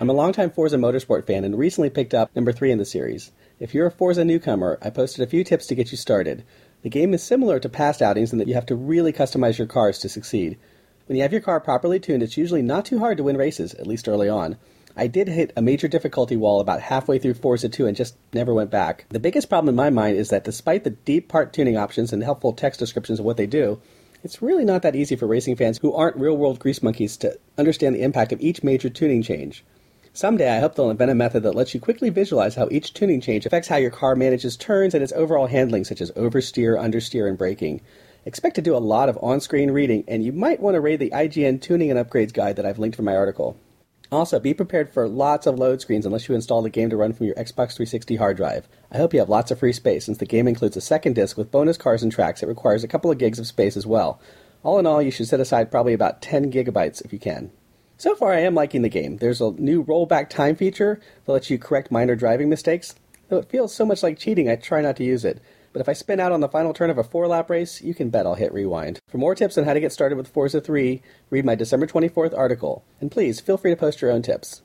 I'm a longtime Forza Motorsport fan and recently picked up number 3 in the series. If you're a Forza newcomer, I posted a few tips to get you started. The game is similar to past outings in that you have to really customize your cars to succeed. When you have your car properly tuned, it's usually not too hard to win races, at least early on. I did hit a major difficulty wall about halfway through Forza 2 and just never went back. The biggest problem in my mind is that despite the deep part tuning options and helpful text descriptions of what they do, it's really not that easy for racing fans who aren't real world grease monkeys to understand the impact of each major tuning change. Someday I hope they'll invent a method that lets you quickly visualize how each tuning change affects how your car manages turns and its overall handling, such as oversteer, understeer, and braking. Expect to do a lot of on screen reading, and you might want to read the IGN Tuning and Upgrades guide that I've linked from my article. Also, be prepared for lots of load screens unless you install the game to run from your Xbox 360 hard drive. I hope you have lots of free space since the game includes a second disc with bonus cars and tracks. that requires a couple of gigs of space as well. All in all, you should set aside probably about 10 gigabytes if you can. So far, I am liking the game. There's a new rollback time feature that lets you correct minor driving mistakes. Though it feels so much like cheating, I try not to use it. But if I spin out on the final turn of a four lap race, you can bet I'll hit rewind. For more tips on how to get started with Forza 3, read my December 24th article. And please, feel free to post your own tips.